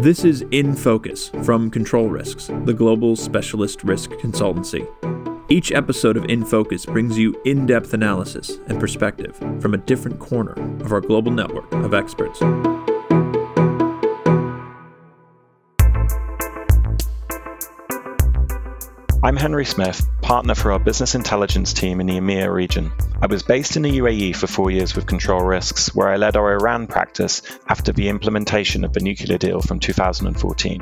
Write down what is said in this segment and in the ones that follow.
This is In Focus from Control Risks, the global specialist risk consultancy. Each episode of In Focus brings you in depth analysis and perspective from a different corner of our global network of experts. I'm Henry Smith, partner for our business intelligence team in the EMEA region. I was based in the UAE for four years with Control Risks, where I led our Iran practice after the implementation of the nuclear deal from 2014.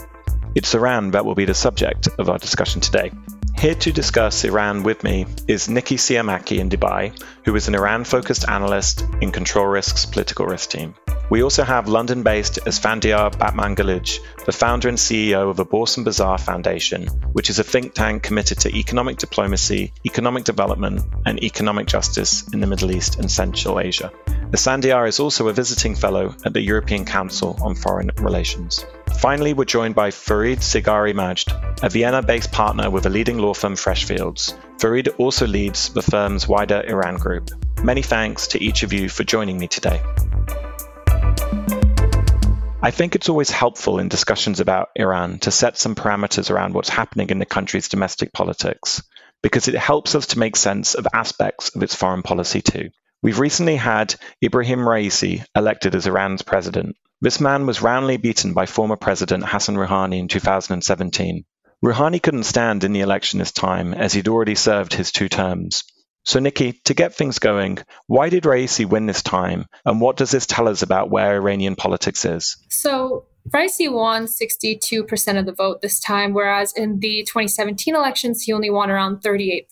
It's Iran that will be the subject of our discussion today. Here to discuss Iran with me is Nikki Siamaki in Dubai, who is an Iran focused analyst in Control Risk's political risk team. We also have London based Esfandyar Batmanghelidj, the founder and CEO of the Bourse & Bazaar Foundation, which is a think tank committed to economic diplomacy, economic development, and economic justice in the Middle East and Central Asia. Esfandiar is also a visiting fellow at the European Council on Foreign Relations. Finally, we're joined by Farid Sigari Majd, a Vienna based partner with the leading law firm Freshfields. Farid also leads the firm's wider Iran group. Many thanks to each of you for joining me today. I think it's always helpful in discussions about Iran to set some parameters around what's happening in the country's domestic politics, because it helps us to make sense of aspects of its foreign policy too. We've recently had Ibrahim Raisi elected as Iran's president. This man was roundly beaten by former President Hassan Rouhani in 2017. Rouhani couldn't stand in the election this time as he'd already served his two terms. So, Nikki, to get things going, why did Raisi win this time? And what does this tell us about where Iranian politics is? So, Raisi won 62% of the vote this time, whereas in the 2017 elections, he only won around 38%.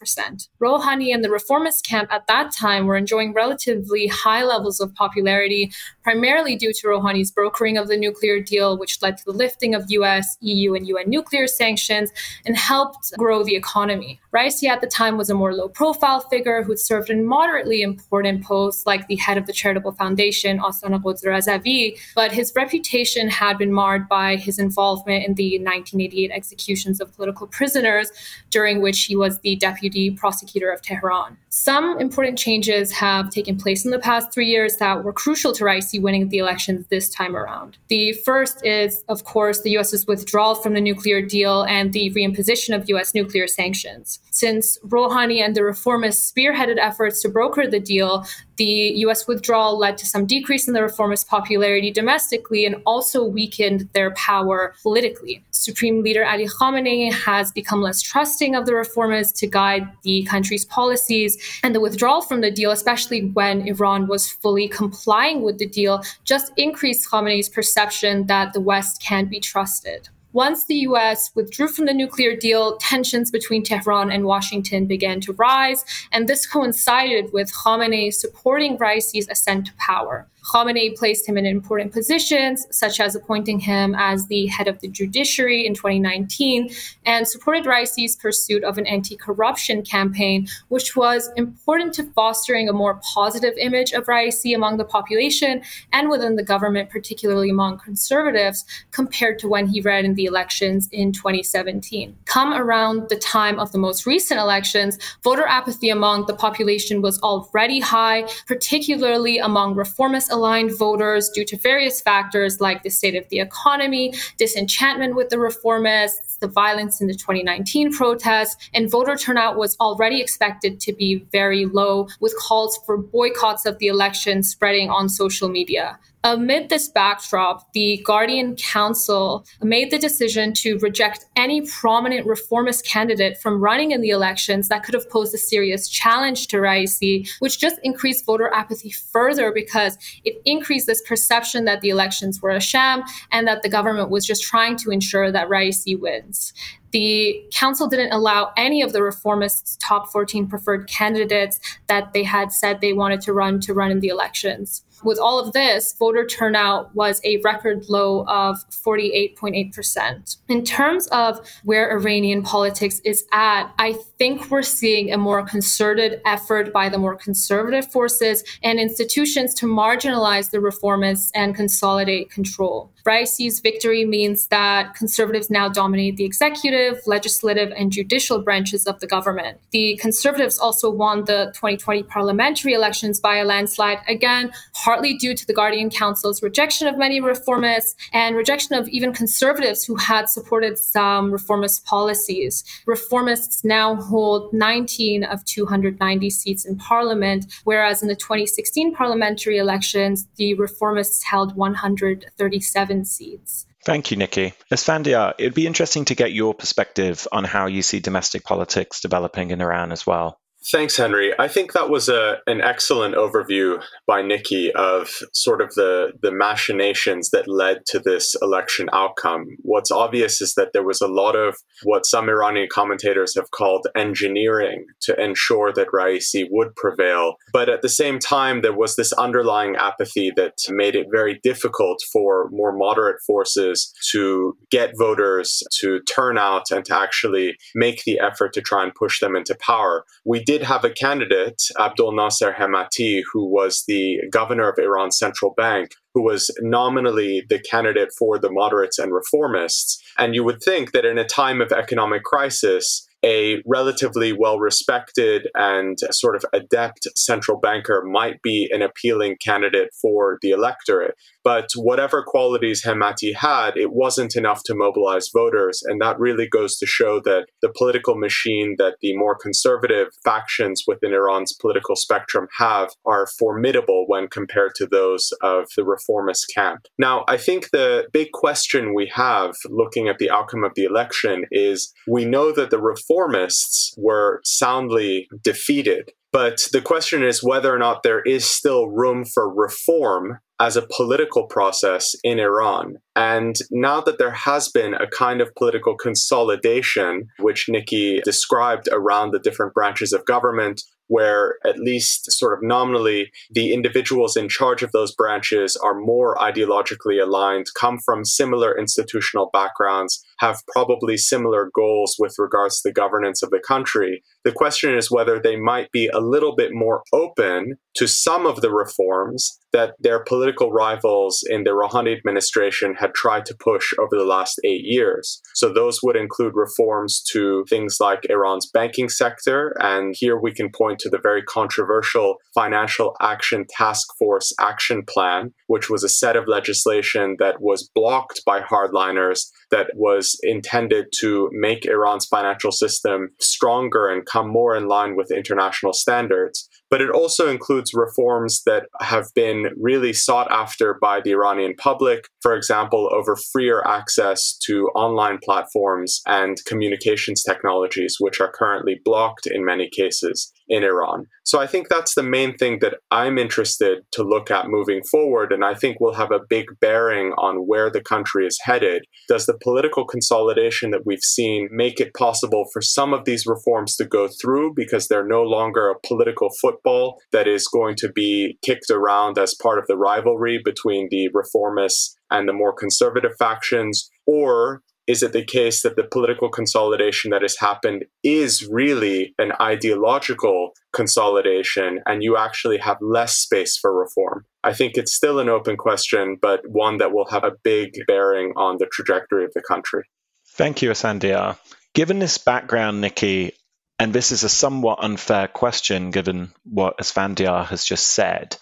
Rouhani and the reformist camp at that time were enjoying relatively high levels of popularity, primarily due to Rouhani's brokering of the nuclear deal, which led to the lifting of US, EU, and UN nuclear sanctions and helped grow the economy. Raisi at the time was a more low profile figure who'd served in moderately important posts like the head of the charitable foundation, Astana Quds Razavi, but his reputation had been marred by his involvement in the 1988 executions of political prisoners, during which he was the deputy prosecutor of Tehran. Some important changes have taken place in the past three years that were crucial to Raisi winning the elections this time around. The first is, of course, the US's withdrawal from the nuclear deal and the reimposition of US nuclear sanctions. Since Rouhani and the reformists spearheaded efforts to broker the deal, the US withdrawal led to some decrease in the reformist popularity domestically and also weakened their power politically. Supreme Leader Ali Khamenei has become less trusting of the reformists to guide the country's policies, and the withdrawal from the deal, especially when Iran was fully complying with the deal, just increased Khamenei's perception that the West can't be trusted. Once the US withdrew from the nuclear deal, tensions between Tehran and Washington began to rise, and this coincided with Khamenei supporting Raisi's ascent to power. Khamenei placed him in important positions, such as appointing him as the head of the judiciary in 2019, and supported Raisi's pursuit of an anti corruption campaign, which was important to fostering a more positive image of Raisi among the population and within the government, particularly among conservatives, compared to when he ran in the elections in 2017. Come around the time of the most recent elections, voter apathy among the population was already high, particularly among reformist aligned voters due to various factors like the state of the economy, disenchantment with the reformists, the violence in the 2019 protests, and voter turnout was already expected to be very low, with calls for boycotts of the election spreading on social media. Amid this backdrop, the Guardian Council made the decision to reject any prominent reformist candidate from running in the elections that could have posed a serious challenge to Raisi, which just increased voter apathy further because it increased this perception that the elections were a sham and that the government was just trying to ensure that Raisi wins. The council didn't allow any of the reformists' top 14 preferred candidates that they had said they wanted to run to run in the elections with all of this, voter turnout was a record low of 48.8%. In terms of where Iranian politics is at, I think we're seeing a more concerted effort by the more conservative forces and institutions to marginalize the reformists and consolidate control. Raisi's victory means that conservatives now dominate the executive legislative, and judicial branches of the government. The Conservatives also won the 2020 parliamentary elections by a landslide, again, partly due to the Guardian Council's rejection of many reformists and rejection of even conservatives who had supported some reformist policies. Reformists now hold 19 of 290 seats in parliament, whereas in the 2016 parliamentary elections, the reformists held 137 seats. Thank you, Nikki. Esfandyar, it'd be interesting to get your perspective on how you see domestic politics developing in Iran as well. Thanks, Henry. I think that was a an excellent overview by Nikki of sort of the the machinations that led to this election outcome. What's obvious is that there was a lot of what some Iranian commentators have called engineering to ensure that Raisi would prevail. But at the same time, there was this underlying apathy that made it very difficult for more moderate forces to get voters to turn out and to actually make the effort to try and push them into power. We did did have a candidate, Abdul Nasser Hemati, who was the governor of Iran's central bank, who was nominally the candidate for the moderates and reformists. And you would think that in a time of economic crisis, a relatively well respected and sort of adept central banker might be an appealing candidate for the electorate. But whatever qualities Hemati had, it wasn't enough to mobilize voters. And that really goes to show that the political machine that the more conservative factions within Iran's political spectrum have are formidable when compared to those of the reformist camp. Now, I think the big question we have looking at the outcome of the election is we know that the reformists were soundly defeated. But the question is whether or not there is still room for reform as a political process in Iran. And now that there has been a kind of political consolidation, which Nikki described around the different branches of government, where at least sort of nominally the individuals in charge of those branches are more ideologically aligned, come from similar institutional backgrounds, have probably similar goals with regards to the governance of the country. The question is whether they might be a little bit more open to some of the reforms that their political rivals in the Rouhani administration had tried to push over the last eight years. So those would include reforms to things like Iran's banking sector. And here we can point to the very controversial Financial Action Task Force Action Plan, which was a set of legislation that was blocked by hardliners that was intended to make Iran's financial system stronger and come more in line with international standards but it also includes reforms that have been really sought after by the Iranian public, for example, over freer access to online platforms and communications technologies, which are currently blocked in many cases in Iran. So I think that's the main thing that I'm interested to look at moving forward. And I think will have a big bearing on where the country is headed. Does the political consolidation that we've seen make it possible for some of these reforms to go through because they're no longer a political football that is going to be kicked around as part of the rivalry between the reformists and the more conservative factions? Or is it the case that the political consolidation that has happened is really an ideological consolidation and you actually have less space for reform? I think it's still an open question, but one that will have a big bearing on the trajectory of the country. Thank you, Esfandyar. Given this background, Nikki, and this is a somewhat unfair question given what Esfandyar has just said,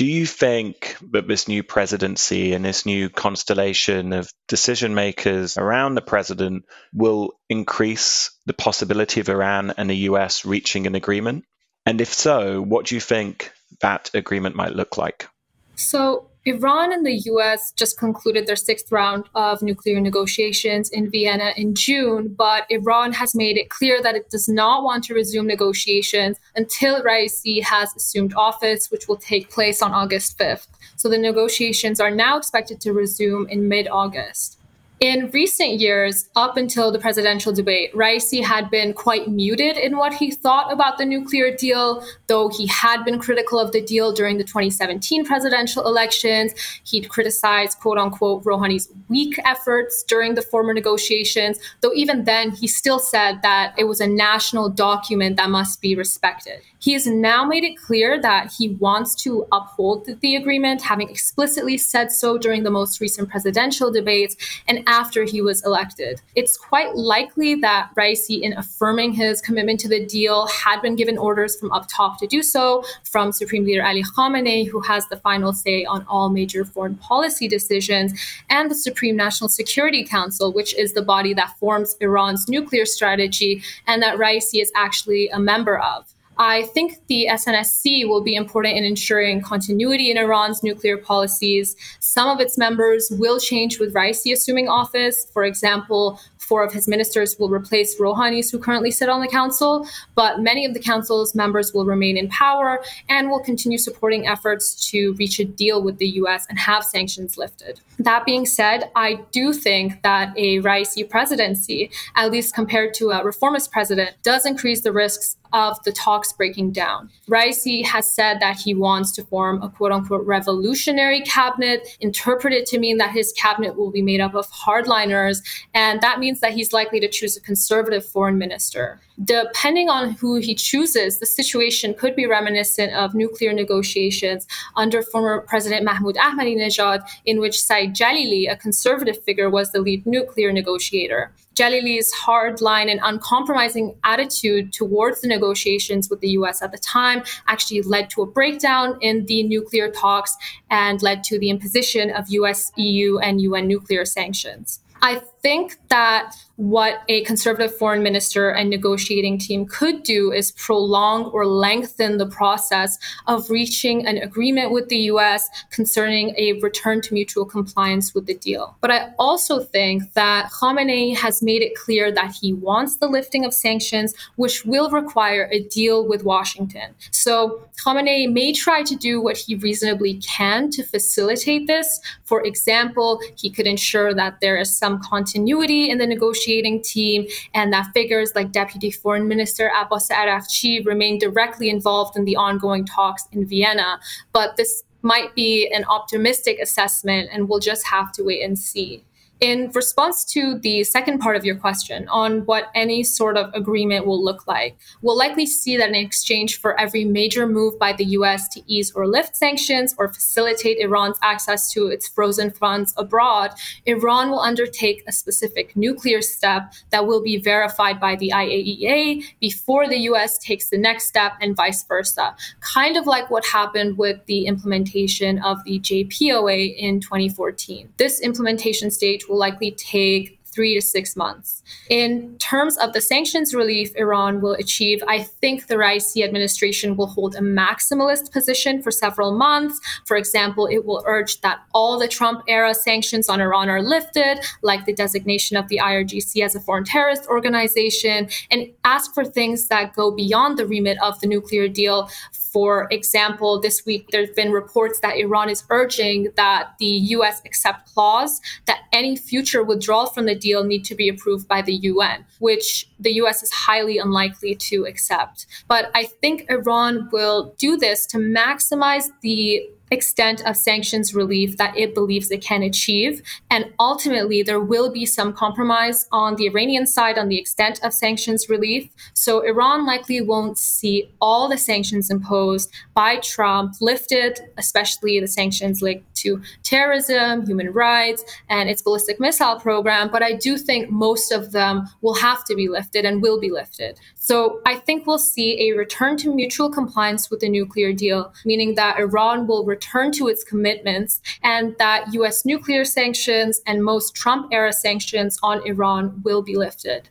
do you think that this new presidency and this new constellation of decision makers around the president will increase the possibility of Iran and the US reaching an agreement? And if so, what do you think that agreement might look like? So, Iran and the US just concluded their sixth round of nuclear negotiations in Vienna in June, but Iran has made it clear that it does not want to resume negotiations until Raisi has assumed office, which will take place on August 5th. So the negotiations are now expected to resume in mid August. In recent years, up until the presidential debate, Raisi had been quite muted in what he thought about the nuclear deal, though he had been critical of the deal during the 2017 presidential elections. He'd criticized, quote unquote, Rouhani's weak efforts during the former negotiations, though even then, he still said that it was a national document that must be respected. He has now made it clear that he wants to uphold the agreement, having explicitly said so during the most recent presidential debates. And after he was elected. It's quite likely that Raisi, in affirming his commitment to the deal, had been given orders from up top to do so from Supreme Leader Ali Khamenei, who has the final say on all major foreign policy decisions, and the Supreme National Security Council, which is the body that forms Iran's nuclear strategy and that Raisi is actually a member of. I think the SNSC will be important in ensuring continuity in Iran's nuclear policies. Some of its members will change with Raisi assuming office. For example, four of his ministers will replace Rouhanis, who currently sit on the council, but many of the council's members will remain in power and will continue supporting efforts to reach a deal with the US and have sanctions lifted. That being said, I do think that a Raisi presidency, at least compared to a reformist president, does increase the risks of the talks breaking down. Raisi has said that he wants to form a quote unquote revolutionary cabinet, interpreted to mean that his cabinet will be made up of hardliners, and that means that he's likely to choose a conservative foreign minister. Depending on who he chooses, the situation could be reminiscent of nuclear negotiations under former President Mahmoud Ahmadinejad, in which Saeed Jalili, a conservative figure, was the lead nuclear negotiator. Jalili's hardline and uncompromising attitude towards the negotiations with the US at the time actually led to a breakdown in the nuclear talks and led to the imposition of US, EU, and UN nuclear sanctions. I think that what a conservative foreign minister and negotiating team could do is prolong or lengthen the process of reaching an agreement with the US concerning a return to mutual compliance with the deal. But I also think that Khamenei has made it clear that he wants the lifting of sanctions, which will require a deal with Washington. So Khamenei may try to do what he reasonably can to facilitate this. For example, he could ensure that there is some continuity in the negotiations negotiating team and that figures like Deputy Foreign Minister Abbas Araghchi remain directly involved in the ongoing talks in Vienna. But this might be an optimistic assessment, and we'll just have to wait and see. In response to the second part of your question on what any sort of agreement will look like, we'll likely see that in exchange for every major move by the US to ease or lift sanctions or facilitate Iran's access to its frozen funds abroad, Iran will undertake a specific nuclear step that will be verified by the IAEA before the US takes the next step and vice versa. Kind of like what happened with the implementation of the JPOA in 2014. This implementation stage will likely take three to six months. In terms of the sanctions relief Iran will achieve, I think the Raisi administration will hold a maximalist position for several months. For example, it will urge that all the Trump era sanctions on Iran are lifted, like the designation of the IRGC as a foreign terrorist organization, and ask for things that go beyond the remit of the nuclear deal for example, this week there's been reports that Iran is urging that the US accept clause that any future withdrawal from the deal need to be approved by the UN, which the US is highly unlikely to accept. But I think Iran will do this to maximize the extent of sanctions relief that it believes it can achieve. And ultimately, there will be some compromise on the Iranian side on the extent of sanctions relief. So Iran likely won't see all the sanctions imposed by Trump lifted, especially the sanctions linked to terrorism, human rights, and its ballistic missile program. But I do think most of them will have to be lifted and will be lifted. So I think we'll see a return to mutual compliance with the nuclear deal, meaning that Iran will return to its commitments and that US nuclear sanctions and most Trump era sanctions on Iran will be lifted.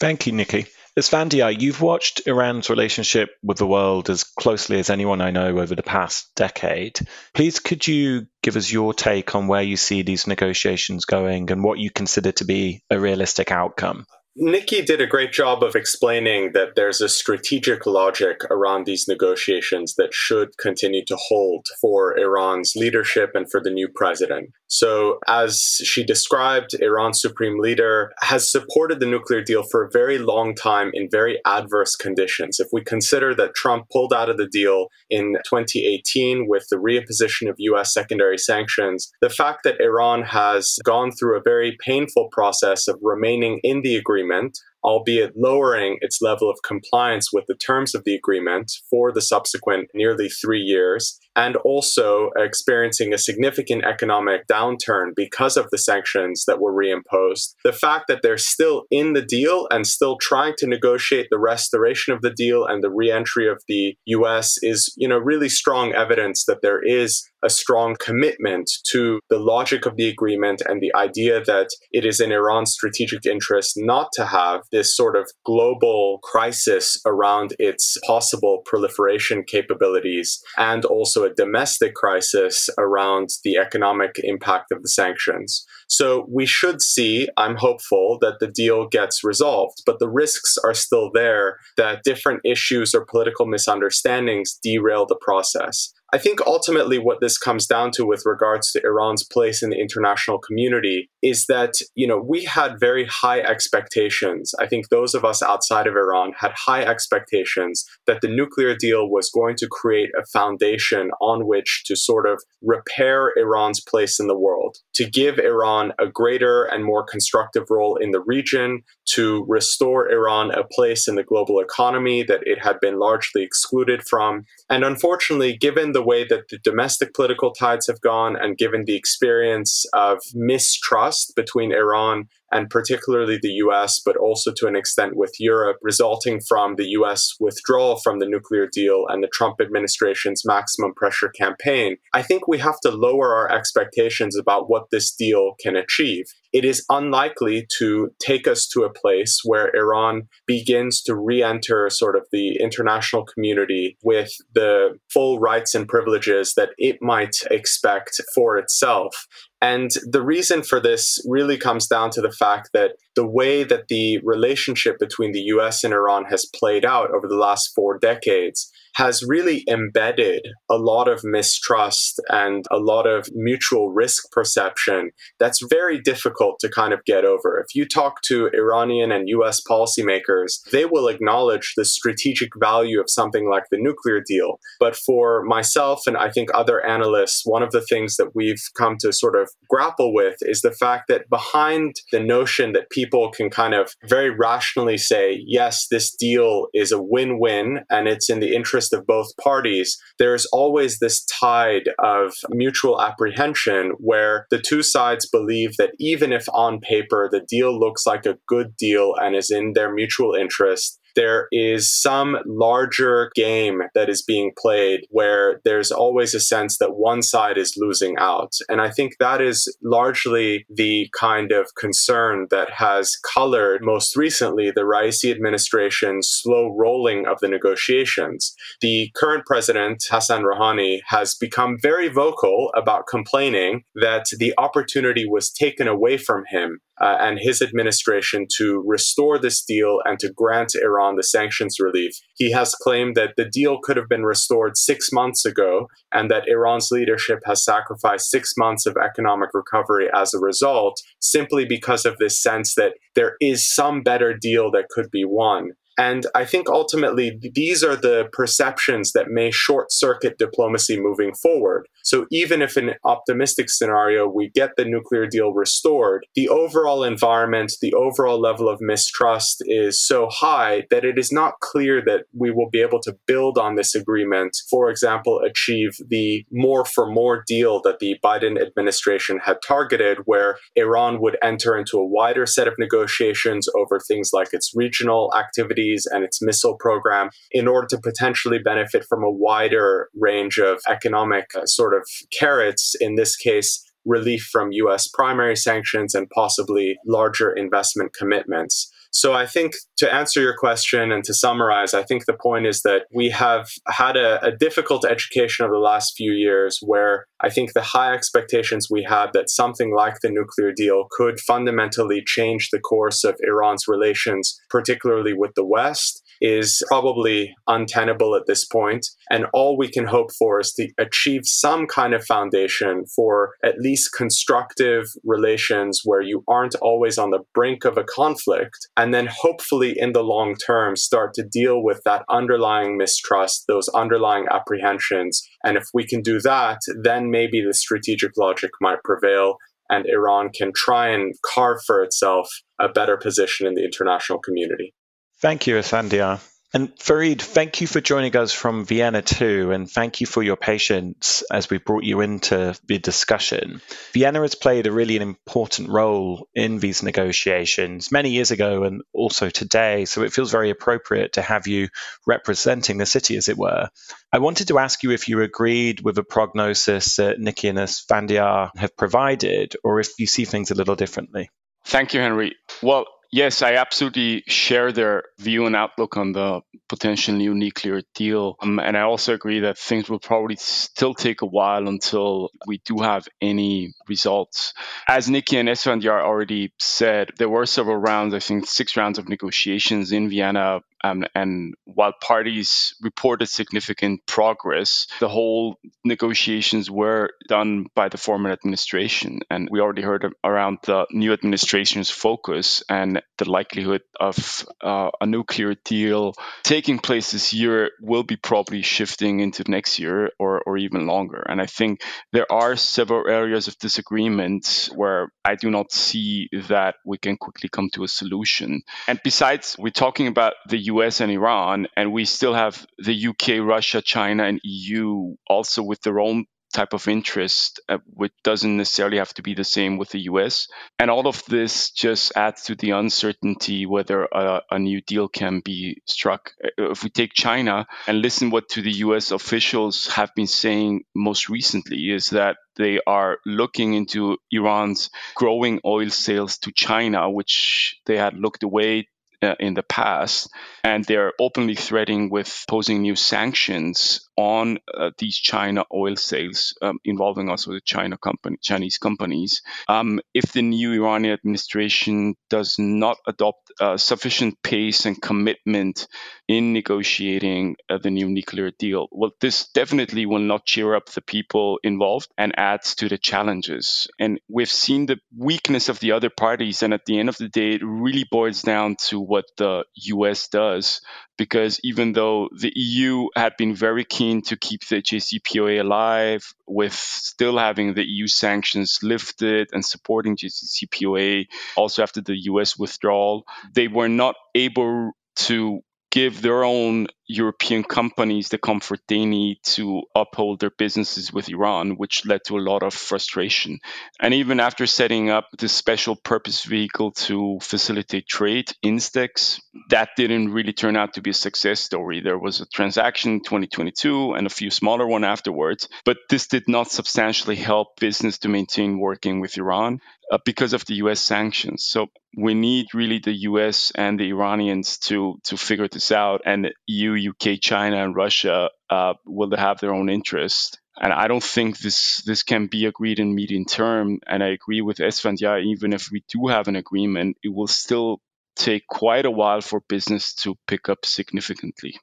Thank you, Nikki. Esfandyar, you've watched Iran's relationship with the world as closely as anyone I know over the past decade. Please, could you give us your take on where you see these negotiations going and what you consider to be a realistic outcome? Nikki did a great job of explaining that there's a strategic logic around these negotiations that should continue to hold for Iran's leadership and for the new president. So, as she described, Iran's supreme leader has supported the nuclear deal for a very long time in very adverse conditions. If we consider that Trump pulled out of the deal in 2018 with the reimposition of US secondary sanctions, the fact that Iran has gone through a very painful process of remaining in the agreement agreement albeit lowering its level of compliance with the terms of the agreement for the subsequent nearly three years, and also experiencing a significant economic downturn because of the sanctions that were reimposed. The fact that they're still in the deal and still trying to negotiate the restoration of the deal and the reentry of the US is, you know, really strong evidence that there is a strong commitment to the logic of the agreement and the idea that it is in Iran's strategic interest not to have this sort of global crisis around its possible proliferation capabilities and also a domestic crisis around the economic impact of the sanctions. So we should see, I'm hopeful, that the deal gets resolved, but the risks are still there that different issues or political misunderstandings derail the process. I think ultimately what this comes down to with regards to Iran's place in the international community is that, you know, we had very high expectations. I think those of us outside of Iran had high expectations that the nuclear deal was going to create a foundation on which to sort of repair Iran's place in the world, to give Iran a greater and more constructive role in the region, to restore Iran a place in the global economy that it had been largely excluded from. And unfortunately, given the the way that the domestic political tides have gone and given the experience of mistrust between Iran and particularly the US, but also to an extent with Europe, resulting from the US withdrawal from the nuclear deal and the Trump administration's maximum pressure campaign, I think we have to lower our expectations about what this deal can achieve. It is unlikely to take us to a place where Iran begins to re enter sort of the international community with the full rights and privileges that it might expect for itself. And the reason for this really comes down to the fact that the way that the relationship between the US and Iran has played out over the last four decades has really embedded a lot of mistrust and a lot of mutual risk perception that's very difficult to kind of get over. If you talk to Iranian and US policymakers, they will acknowledge the strategic value of something like the nuclear deal. But for myself and I think other analysts, one of the things that we've come to sort of grapple with is the fact that behind the notion that people can kind of very rationally say, yes, this deal is a win win and it's in the interest interest of both parties, there's always this tide of mutual apprehension where the two sides believe that even if on paper the deal looks like a good deal and is in their mutual interest, there is some larger game that is being played where there's always a sense that one side is losing out. And I think that is largely the kind of concern that has colored most recently the Raisi administration's slow rolling of the negotiations. The current president, Hassan Rouhani, has become very vocal about complaining that the opportunity was taken away from him uh, and his administration to restore this deal and to grant Iran the sanctions relief. He has claimed that the deal could have been restored six months ago and that Iran's leadership has sacrificed six months of economic recovery as a result, simply because of this sense that there is some better deal that could be won. And I think ultimately these are the perceptions that may short circuit diplomacy moving forward. So even if in an optimistic scenario we get the nuclear deal restored, the overall environment, the overall level of mistrust is so high that it is not clear that we will be able to build on this agreement, for example, achieve the more for more deal that the Biden administration had targeted, where Iran would enter into a wider set of negotiations over things like its regional activities and its missile program in order to potentially benefit from a wider range of economic uh, sort of carrots, in this case, relief from US primary sanctions and possibly larger investment commitments. So I think to answer your question and to summarize, I think the point is that we have had a, a, difficult education over the last few years where I think the high expectations we had that something like the nuclear deal could fundamentally change the course of Iran's relations, particularly with the West, is probably untenable at this point. And all we can hope for is to achieve some kind of foundation for at least constructive relations where you aren't always on the brink of a conflict. And then hopefully in the long term, start to deal with that underlying mistrust, those underlying apprehensions. And if we can do that, then maybe the strategic logic might prevail and Iran can try and carve for itself a better position in the international community. Thank you, Esfandyar. And Farid, thank you for joining us from Vienna too, and thank you for your patience as we brought you into the discussion. Vienna has played a really important role in these negotiations many years ago and also today, so it feels very appropriate to have you representing the city, as it were. I wanted to ask you if you agreed with the prognosis that Nikki and Esfandyar have provided, or if you see things a little differently. Thank you, Henry. Well, Yes, I absolutely share their view and outlook on the potential new nuclear deal. Um, and I also agree that things will probably still take a while until we do have any results. As Nikki and Esfandyar already said, there were several rounds, I think six rounds of negotiations in Vienna um, and while parties reported significant progress, the whole negotiations were done by the former administration. And we already heard around the new administration's focus and the likelihood of uh, a nuclear deal taking place this year will be probably shifting into next year or, or even longer. And I think there are several areas of disagreement where I do not see that we can quickly come to a solution. And besides, we're talking about the US and Iran, and we still have the UK, Russia, China, and EU also with their own type of interest, uh, which doesn't necessarily have to be the same with the US. And all of this just adds to the uncertainty whether a, a, new deal can be struck. Uh, if we take China and listen what to the US officials have been saying most recently is that they are looking into Iran's growing oil sales to China, which they had looked away uh, in the past, and they're openly threatening with posing new sanctions on uh, these China oil sales um, involving also the China company, Chinese companies. Um, if the new Iranian administration does not adopt uh, sufficient pace and commitment in negotiating uh, the new nuclear deal, well, this definitely will not cheer up the people involved and adds to the challenges. And we've seen the weakness of the other parties, and at the end of the day, it really boils down to what the US does because even though the EU had been very keen to keep the JCPOA alive, with still having the EU sanctions lifted and supporting JCPOA, also after the US withdrawal, they were not able to give their own European companies the comfort they need to uphold their businesses with Iran, which led to a lot of frustration. And even after setting up this special purpose vehicle to facilitate trade, Instex, that didn't really turn out to be a success story. There was a transaction in 2022 and a few smaller one afterwards, but this did not substantially help business to maintain working with Iran uh, because of the US sanctions. So we need really the US and the Iranians to to figure this out and UK, China and Russia uh, will have their own interest. And I don't think this this can be agreed in medium term. And I agree with Esfandyar, even if we do have an agreement, it will still take quite a while for business to pick up significantly.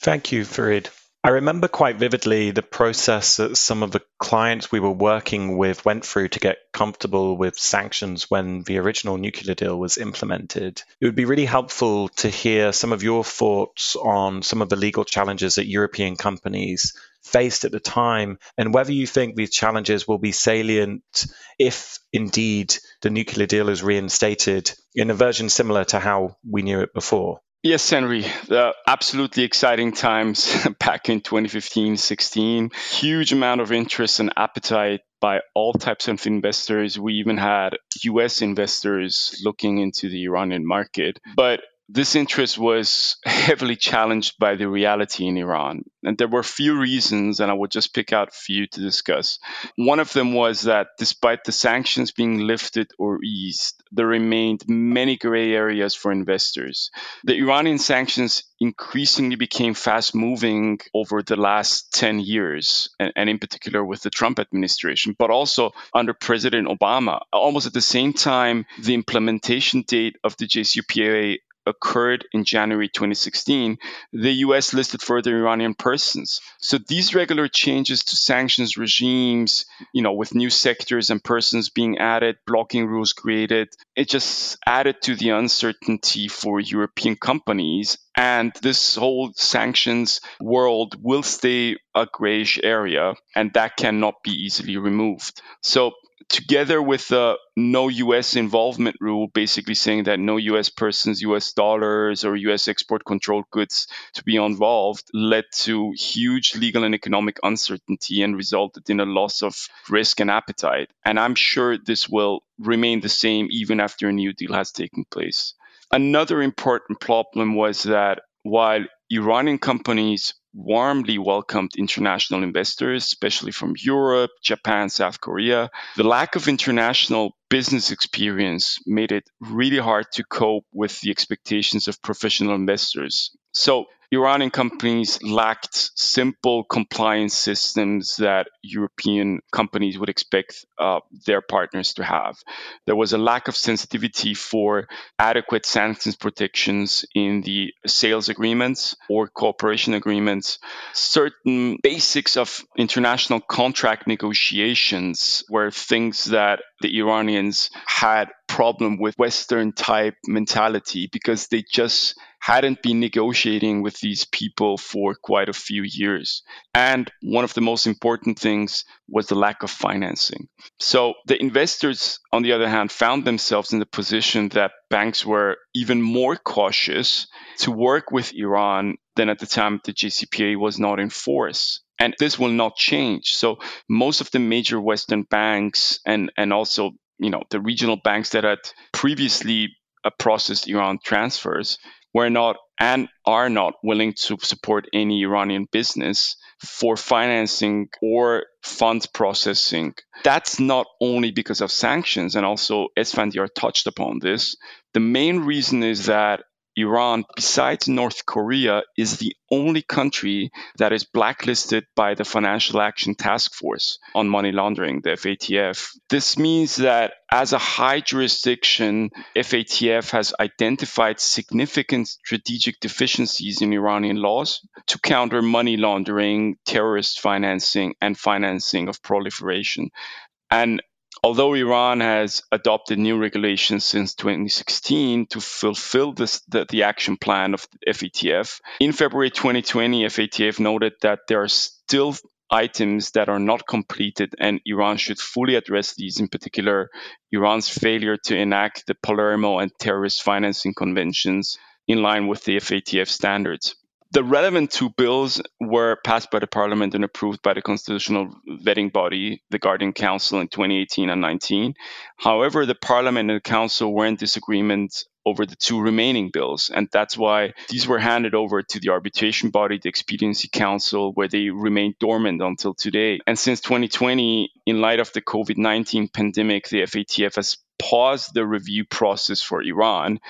Thank you, Farid. I remember quite vividly the process that some of the clients we were working with went through to get comfortable with sanctions when the original nuclear deal was implemented. It would be really helpful to hear some of your thoughts on some of the legal challenges that European companies faced at the time and whether you think these challenges will be salient if indeed the nuclear deal is reinstated in a version similar to how we knew it before. Yes, Henry, the absolutely exciting times back in 2015 16. Huge amount of interest and appetite by all types of investors. We even had US investors looking into the Iranian market. But this interest was heavily challenged by the reality in Iran. And there were a few reasons, and I would just pick out a few to discuss. One of them was that despite the sanctions being lifted or eased, there remained many gray areas for investors. The Iranian sanctions increasingly became fast moving over the last 10 years, and, and in particular with the Trump administration, but also under President Obama. Almost at the same time, the implementation date of the JCPOA occurred in January 2016, the US listed further Iranian persons. So these regular changes to sanctions regimes, you know, with new sectors and persons being added, blocking rules created, it just added to the uncertainty for European companies. And this whole sanctions world will stay a grayish area, and that cannot be easily removed. So together with the no US involvement rule, basically saying that no US persons, US dollars, or US export controlled goods to be involved, led to huge legal and economic uncertainty and resulted in a loss of risk and appetite. And I'm sure this will remain the same even after a new deal has taken place. Another important problem was that while Iranian companies warmly welcomed international investors, especially from Europe, Japan, South Korea. The lack of international business experience made it really hard to cope with the expectations of professional investors. So Iranian companies lacked simple compliance systems that European companies would expect uh, their partners to have. There was a lack of sensitivity for adequate sanctions protections in the sales agreements or cooperation agreements. Certain basics of international contract negotiations were things that the Iranians had problem with Western type mentality because they just hadn't been negotiating with these people for quite a few years. And one of the most important things was the lack of financing. So the investors, on the other hand, found themselves in the position that banks were even more cautious to work with Iran than at the time the JCPOA was not in force. And this will not change. So most of the major Western banks and, and also you know the regional banks that had previously uh, processed Iran transfers were not and are not willing to support any Iranian business for financing or fund processing. That's not only because of sanctions, and also Esfandyar touched upon this. The main reason is that Iran, besides North Korea, is the only country that is blacklisted by the Financial Action Task Force on Money Laundering, the FATF. This means that as a high jurisdiction, FATF has identified significant strategic deficiencies in Iranian laws to counter money laundering, terrorist financing, and financing of proliferation. And although Iran has adopted new regulations since 2016 to fulfill this, the, the action plan of FATF, in February 2020, FATF noted that there are still items that are not completed, and Iran should fully address these, in particular, Iran's failure to enact the Palermo and terrorist financing conventions in line with the FATF standards. The relevant two bills were passed by the parliament and approved by the constitutional vetting body, the Guardian Council, in 2018 and 19. However, the parliament and the council were in disagreement over the two remaining bills. And that's why these were handed over to the arbitration body, the Expediency Council, where they remain dormant until today. And since 2020, in light of the COVID 19 pandemic, the FATF has paused the review process for Iran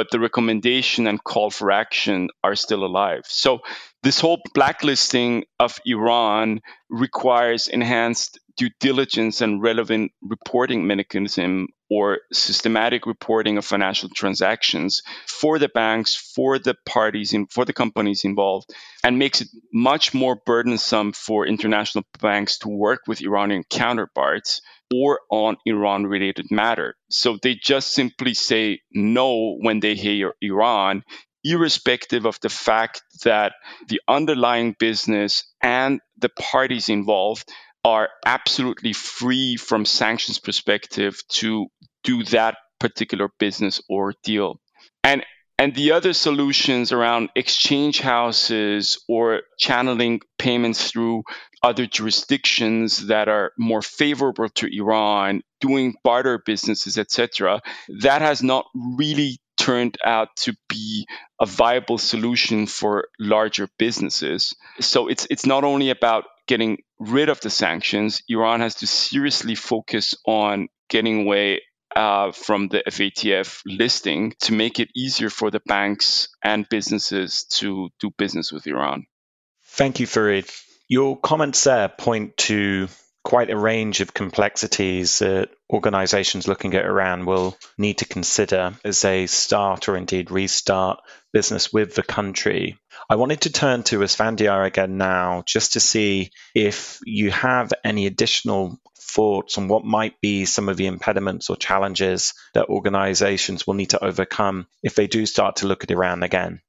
but the recommendation and call for action are still alive. So, this whole blacklisting of Iran requires enhanced due diligence and relevant reporting mechanism or systematic reporting of financial transactions for the banks, for the parties, in, for the companies involved, and makes it much more burdensome for international banks to work with Iranian counterparts or on Iran related matter. So they just simply say no when they hear Iran, irrespective of the fact that the underlying business and the parties involved are absolutely free from sanctions perspective to do that particular business or deal. And and the other solutions around exchange houses or channeling payments through other jurisdictions that are more favorable to Iran, doing barter businesses, etc., that has not really turned out to be a viable solution for larger businesses. So it's it's not only about getting rid of the sanctions. Iran has to seriously focus on getting away uh, from the FATF listing to make it easier for the banks and businesses to do business with Iran. Thank you, Farid. Your comments there point to quite a range of complexities that organizations looking at Iran will need to consider as they start or indeed restart business with the country. I wanted to turn to Esfandyar again now just to see if you have any additional thoughts on what might be some of the impediments or challenges that organizations will need to overcome if they do start to look at Iran again?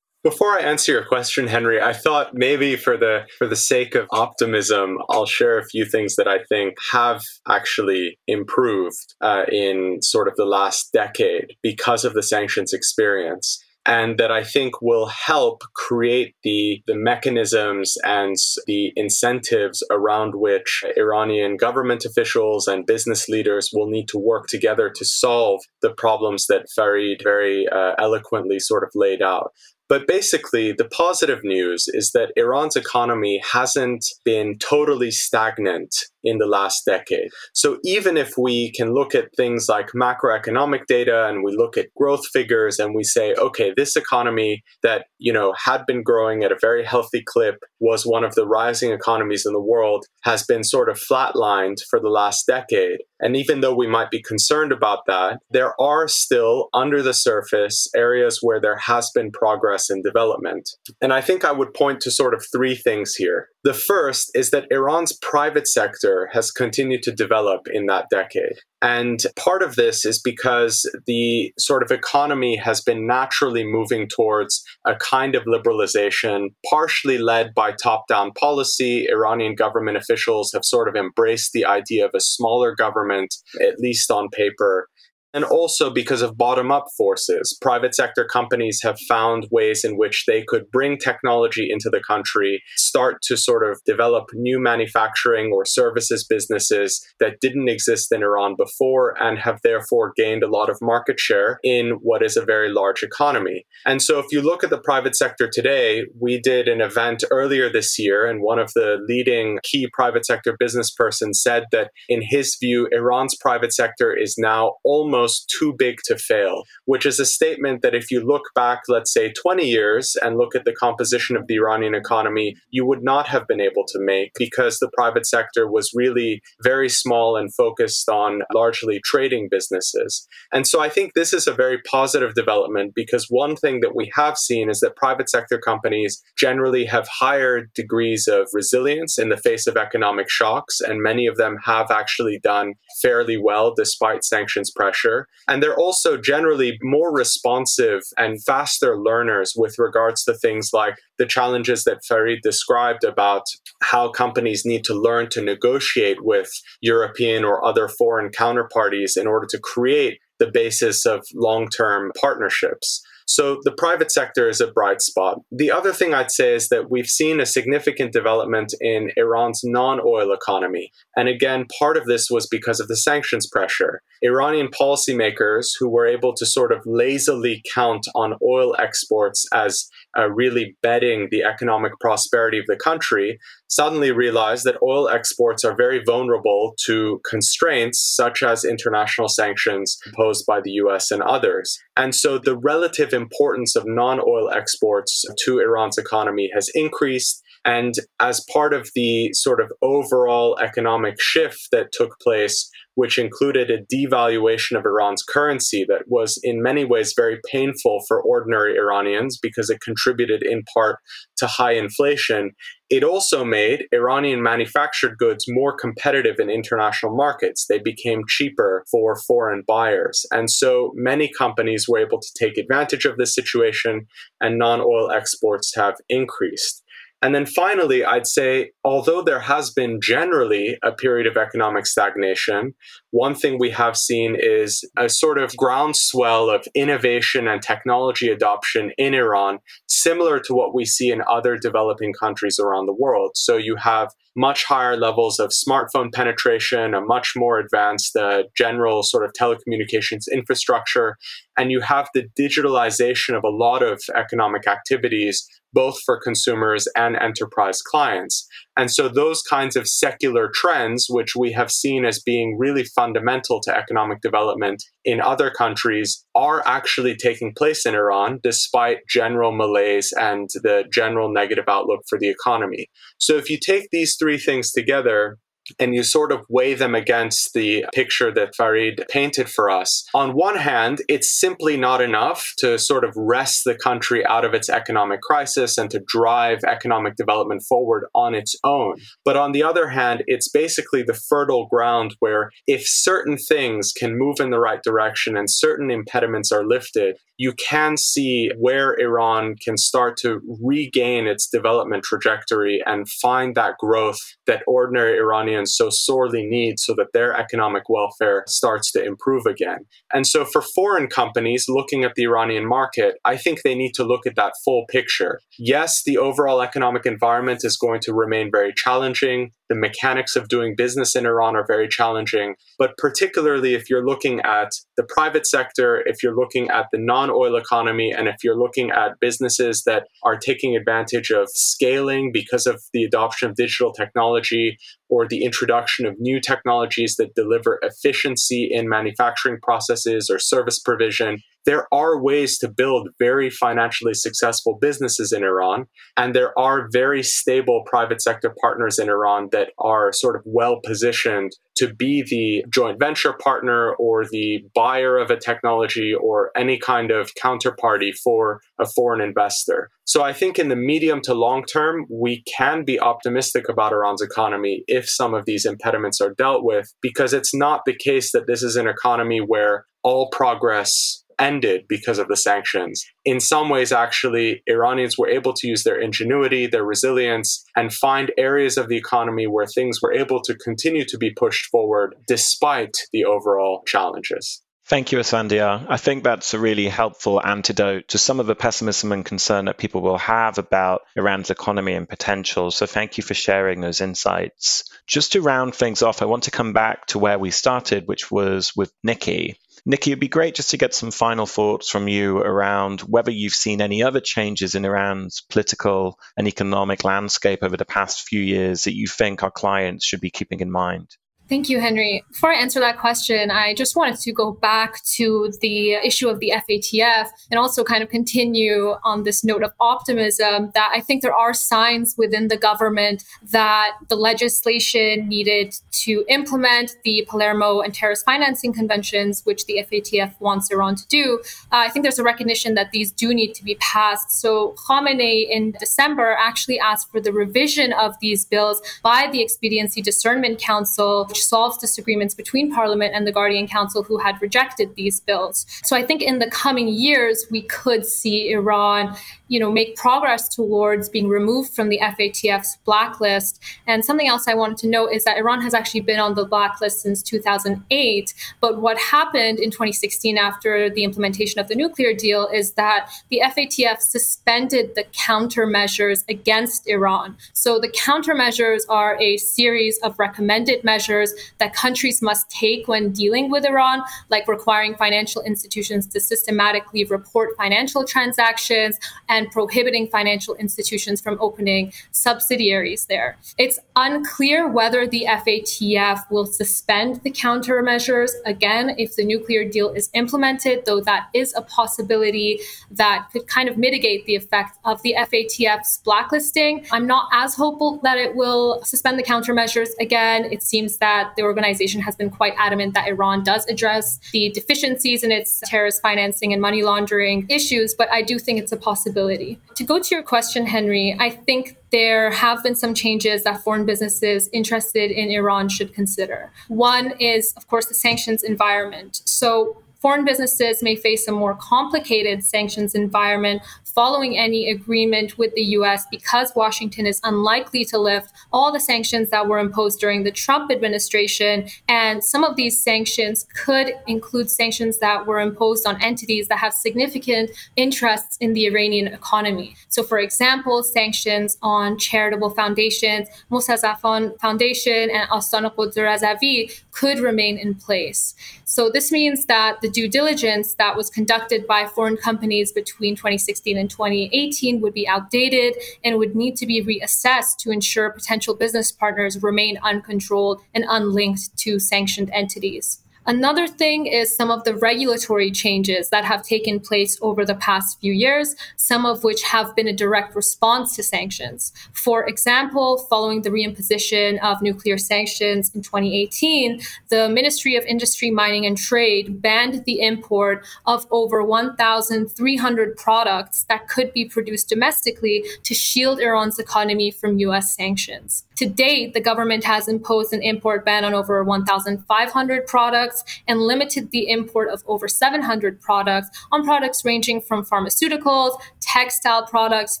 Before I answer your question, Henry, I thought maybe for the for the sake of optimism, I'll share a few things that I think have actually improved uh, in sort of the last decade because of the sanctions experience and that I think will help create the, the mechanisms and the incentives around which Iranian government officials and business leaders will need to work together to solve the problems that Farid very uh, eloquently sort of laid out. But basically, the positive news is that Iran's economy hasn't been totally stagnant in the last decade. So even if we can look at things like macroeconomic data and we look at growth figures and we say, okay, this economy that, you know, had been growing at a very healthy clip was one of the rising economies in the world has been sort of flatlined for the last decade. And even though we might be concerned about that, there are still under the surface areas where there has been progress and development. And I think I would point to sort of three things here. The first is that Iran's private sector sector has continued to develop in that decade. And part of this is because the sort of economy has been naturally moving towards a kind of liberalization, partially led by top down policy. Iranian government officials have sort of embraced the idea of a smaller government, at least on paper and also because of bottom up forces. Private sector companies have found ways in which they could bring technology into the country, start to sort of develop new manufacturing or services businesses that didn't exist in Iran before and have therefore gained a lot of market share in what is a very large economy. And so if you look at the private sector today, we did an event earlier this year, and one of the leading key private sector business persons said that in his view, Iran's private sector is now almost almost too big to fail, which is a statement that if you look back, let's say 20 years and look at the composition of the Iranian economy, you would not have been able to make because the private sector was really very small and focused on largely trading businesses. And so I think this is a very positive development because one thing that we have seen is that private sector companies generally have higher degrees of resilience in the face of economic shocks, and many of them have actually done fairly well despite sanctions pressure. And they're also generally more responsive and faster learners with regards to things like the challenges that Farid described about how companies need to learn to negotiate with European or other foreign counterparties in order to create the basis of long term partnerships. So the private sector is a bright spot. The other thing I'd say is that we've seen a significant development in Iran's non oil economy. And again, part of this was because of the sanctions pressure. Iranian policymakers who were able to sort of lazily count on oil exports as uh, really betting the economic prosperity of the country suddenly realized that oil exports are very vulnerable to constraints such as international sanctions imposed by the US and others. And so the relative importance of non oil exports to Iran's economy has increased. And as part of the sort of overall economic shift that took place, which included a devaluation of Iran's currency that was in many ways very painful for ordinary Iranians because it contributed in part to high inflation, it also made Iranian manufactured goods more competitive in international markets. They became cheaper for foreign buyers. And so many companies were able to take advantage of this situation, and non oil exports have increased. And then finally, I'd say, although there has been generally a period of economic stagnation, one thing we have seen is a sort of groundswell of innovation and technology adoption in Iran, similar to what we see in other developing countries around the world. So you have much higher levels of smartphone penetration, a much more advanced uh, general sort of telecommunications infrastructure, and you have the digitalization of a lot of economic activities both for consumers and enterprise clients. And so those kinds of secular trends, which we have seen as being really fundamental to economic development in other countries, are actually taking place in Iran despite general malaise and the general negative outlook for the economy. So if you take these three things together, and you sort of weigh them against the picture that Farid painted for us. On one hand, it's simply not enough to sort of wrest the country out of its economic crisis and to drive economic development forward on its own. But on the other hand, it's basically the fertile ground where if certain things can move in the right direction and certain impediments are lifted, you can see where Iran can start to regain its development trajectory and find that growth that ordinary Iranians so sorely need so that their economic welfare starts to improve again. And so for foreign companies looking at the Iranian market, I think they need to look at that full picture. Yes, the overall economic environment is going to remain very challenging. The mechanics of doing business in Iran are very challenging. But particularly if you're looking at the private sector, if you're looking at the non oil economy, and if you're looking at businesses that are taking advantage of scaling because of the adoption of digital technology or the introduction of new technologies that deliver efficiency in manufacturing processes or service provision, there are ways to build very financially successful businesses in Iran. And there are very stable private sector partners in Iran that are sort of well positioned to be the joint venture partner or the buyer of a technology or any kind of counterparty for a foreign investor. So I think in the medium to long term, we can be optimistic about Iran's economy if some of these impediments are dealt with, because it's not the case that this is an economy where all progress ended because of the sanctions. In some ways, actually, Iranians were able to use their ingenuity, their resilience, and find areas of the economy where things were able to continue to be pushed forward despite the overall challenges. Thank you, Esfandyar. I think that's a really helpful antidote to some of the pessimism and concern that people will have about Iran's economy and potential. So thank you for sharing those insights. Just to round things off, I want to come back to where we started, which was with Nikki. Nikki, it'd be great just to get some final thoughts from you around whether you've seen any other changes in Iran's political and economic landscape over the past few years that you think our clients should be keeping in mind. Thank you, Henry. Before I answer that question, I just wanted to go back to the issue of the FATF and also kind of continue on this note of optimism that I think there are signs within the government that the legislation needed to implement the Palermo and terrorist financing conventions, which the FATF wants Iran to do. Uh, I think there's a recognition that these do need to be passed. So Khamenei in December actually asked for the revision of these bills by the Expediency Discernment Council which solves disagreements between Parliament and the Guardian Council who had rejected these bills. So I think in the coming years, we could see Iran you know, make progress towards being removed from the FATF's blacklist. And something else I wanted to note is that Iran has actually been on the blacklist since 2008. But what happened in 2016 after the implementation of the nuclear deal is that the FATF suspended the countermeasures against Iran. So the countermeasures are a series of recommended measures that countries must take when dealing with Iran, like requiring financial institutions to systematically report financial transactions and prohibiting financial institutions from opening subsidiaries there. It's unclear whether the FATF will suspend the countermeasures again if the nuclear deal is implemented, though that is a possibility that could kind of mitigate the effect of the FATF's blacklisting. I'm not as hopeful that it will suspend the countermeasures again. It seems that the organization has been quite adamant that Iran does address the deficiencies in its terrorist financing and money laundering issues, but I do think it's a possibility to go to your question, Henry, I think there have been some changes that foreign businesses interested in Iran should consider. One is, of course, the sanctions environment. So, foreign businesses may face a more complicated sanctions environment following any agreement with the US because Washington is unlikely to lift all the sanctions that were imposed during the Trump administration. And some of these sanctions could include sanctions that were imposed on entities that have significant interests in the Iranian economy. So, for example, sanctions on charitable foundations, Mostazafan Foundation and Astan-e Razavi could remain in place. So, this means that the due diligence that was conducted by foreign companies between 2016 and 2018 would be outdated and would need to be reassessed to ensure potential business partners remain uncontrolled and unlinked to sanctioned entities. Another thing is some of the regulatory changes that have taken place over the past few years, some of which have been a direct response to sanctions. For example, following the reimposition of nuclear sanctions in 2018, the Ministry of Industry, Mining and Trade banned the import of over 1,300 products that could be produced domestically to shield Iran's economy from US sanctions. To date, the government has imposed an import ban on over 1,500 products products and limited the import of over 700 products on products ranging from pharmaceuticals, textile products,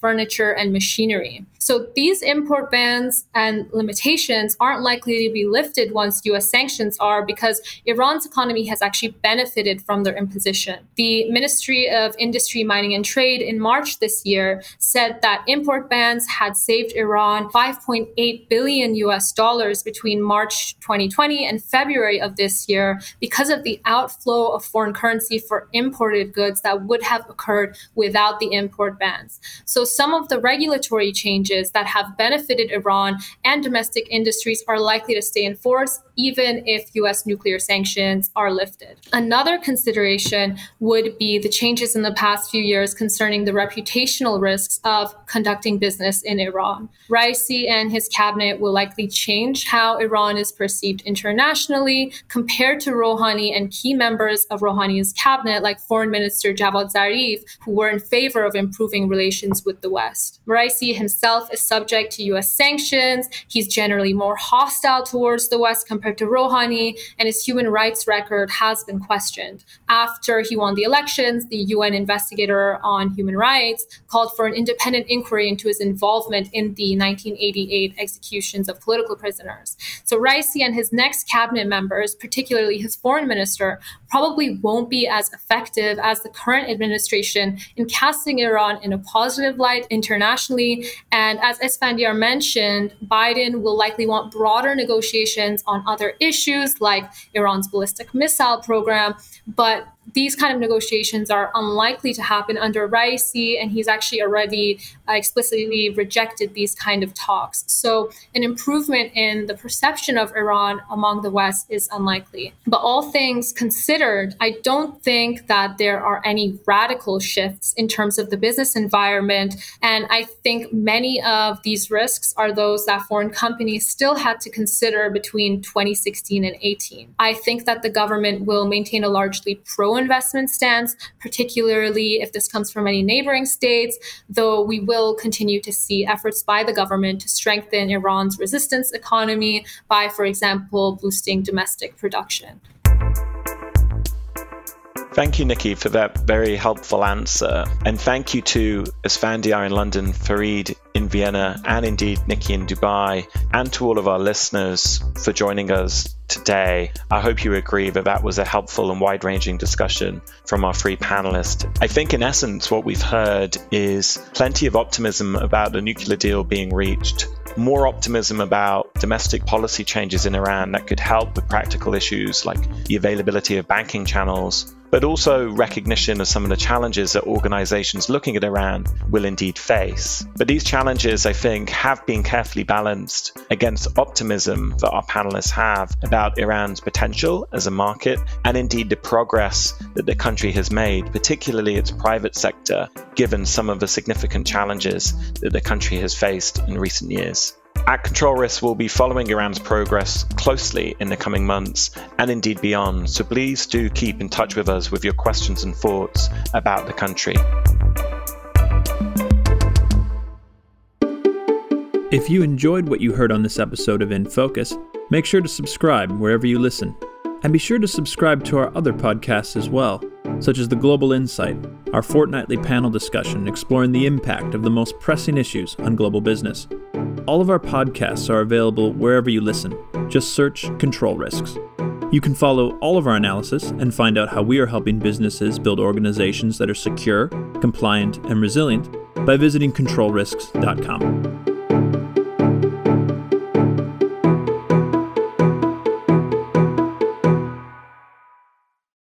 furniture, and machinery. So these import bans and limitations aren't likely to be lifted once US sanctions are because Iran's economy has actually benefited from their imposition. The Ministry of Industry, Mining and Trade in March this year said that import bans had saved Iran 5.8 billion US dollars between March 2020 and February of this year because of the outflow of foreign currency for imported goods that would have occurred without the import bans. So some of the regulatory changes changes that have benefited Iran and domestic industries are likely to stay in force, even if US nuclear sanctions are lifted. Another consideration would be the changes in the past few years concerning the reputational risks of conducting business in Iran. Raisi and his cabinet will likely change how Iran is perceived internationally compared to Rouhani and key members of Rouhani's cabinet, like Foreign Minister Javad Zarif, who were in favor of improving relations with the West. Raisi himself is subject to US sanctions. He's generally more hostile towards the West compared to Rouhani, and his human rights record has been questioned. After he won the elections, the UN investigator on human rights called for an independent inquiry into his involvement in the 1988 executions of political prisoners. So Raisi and his next cabinet members, particularly his foreign minister, probably won't be as effective as the current administration in casting Iran in a positive light internationally and and as Esfandyar mentioned, Biden will likely want broader negotiations on other issues like Iran's ballistic missile program. But these kind of negotiations are unlikely to happen under Raisi, and he's actually already uh, explicitly rejected these kind of talks. So, an improvement in the perception of Iran among the West is unlikely. But all things considered, I don't think that there are any radical shifts in terms of the business environment. And I think many of these risks are those that foreign companies still had to consider between 2016 and 18. I think that the government will maintain a largely pro investment stance, particularly if this comes from any neighboring states, though we will continue to see efforts by the government to strengthen Iran's resistance economy by, for example, boosting domestic production. Thank you, Nikki, for that very helpful answer. And thank you to Esfandyar in London, Farid in Vienna, and indeed Nikki in Dubai, and to all of our listeners for joining us today. I hope you agree that that was a helpful and wide ranging discussion from our three panelists. I think, in essence, what we've heard is plenty of optimism about the nuclear deal being reached more optimism about domestic policy changes in Iran that could help with practical issues like the availability of banking channels, but also recognition of some of the challenges that organizations looking at Iran will indeed face. But these challenges, I think, have been carefully balanced against optimism that our panelists have about Iran's potential as a market and indeed the progress that the country has made, particularly its private sector, given some of the significant challenges that the country has faced in recent years. At Control Risk, we'll be following Iran's progress closely in the coming months and indeed beyond, so please do keep in touch with us with your questions and thoughts about the country. If you enjoyed what you heard on this episode of In Focus, make sure to subscribe wherever you listen. And be sure to subscribe to our other podcasts as well, such as The Global Insight, our fortnightly panel discussion exploring the impact of the most pressing issues on global business. All of our podcasts are available wherever you listen. Just search Control Risks. You can follow all of our analysis and find out how we are helping businesses build organizations that are secure, compliant, and resilient by visiting controlrisks.com.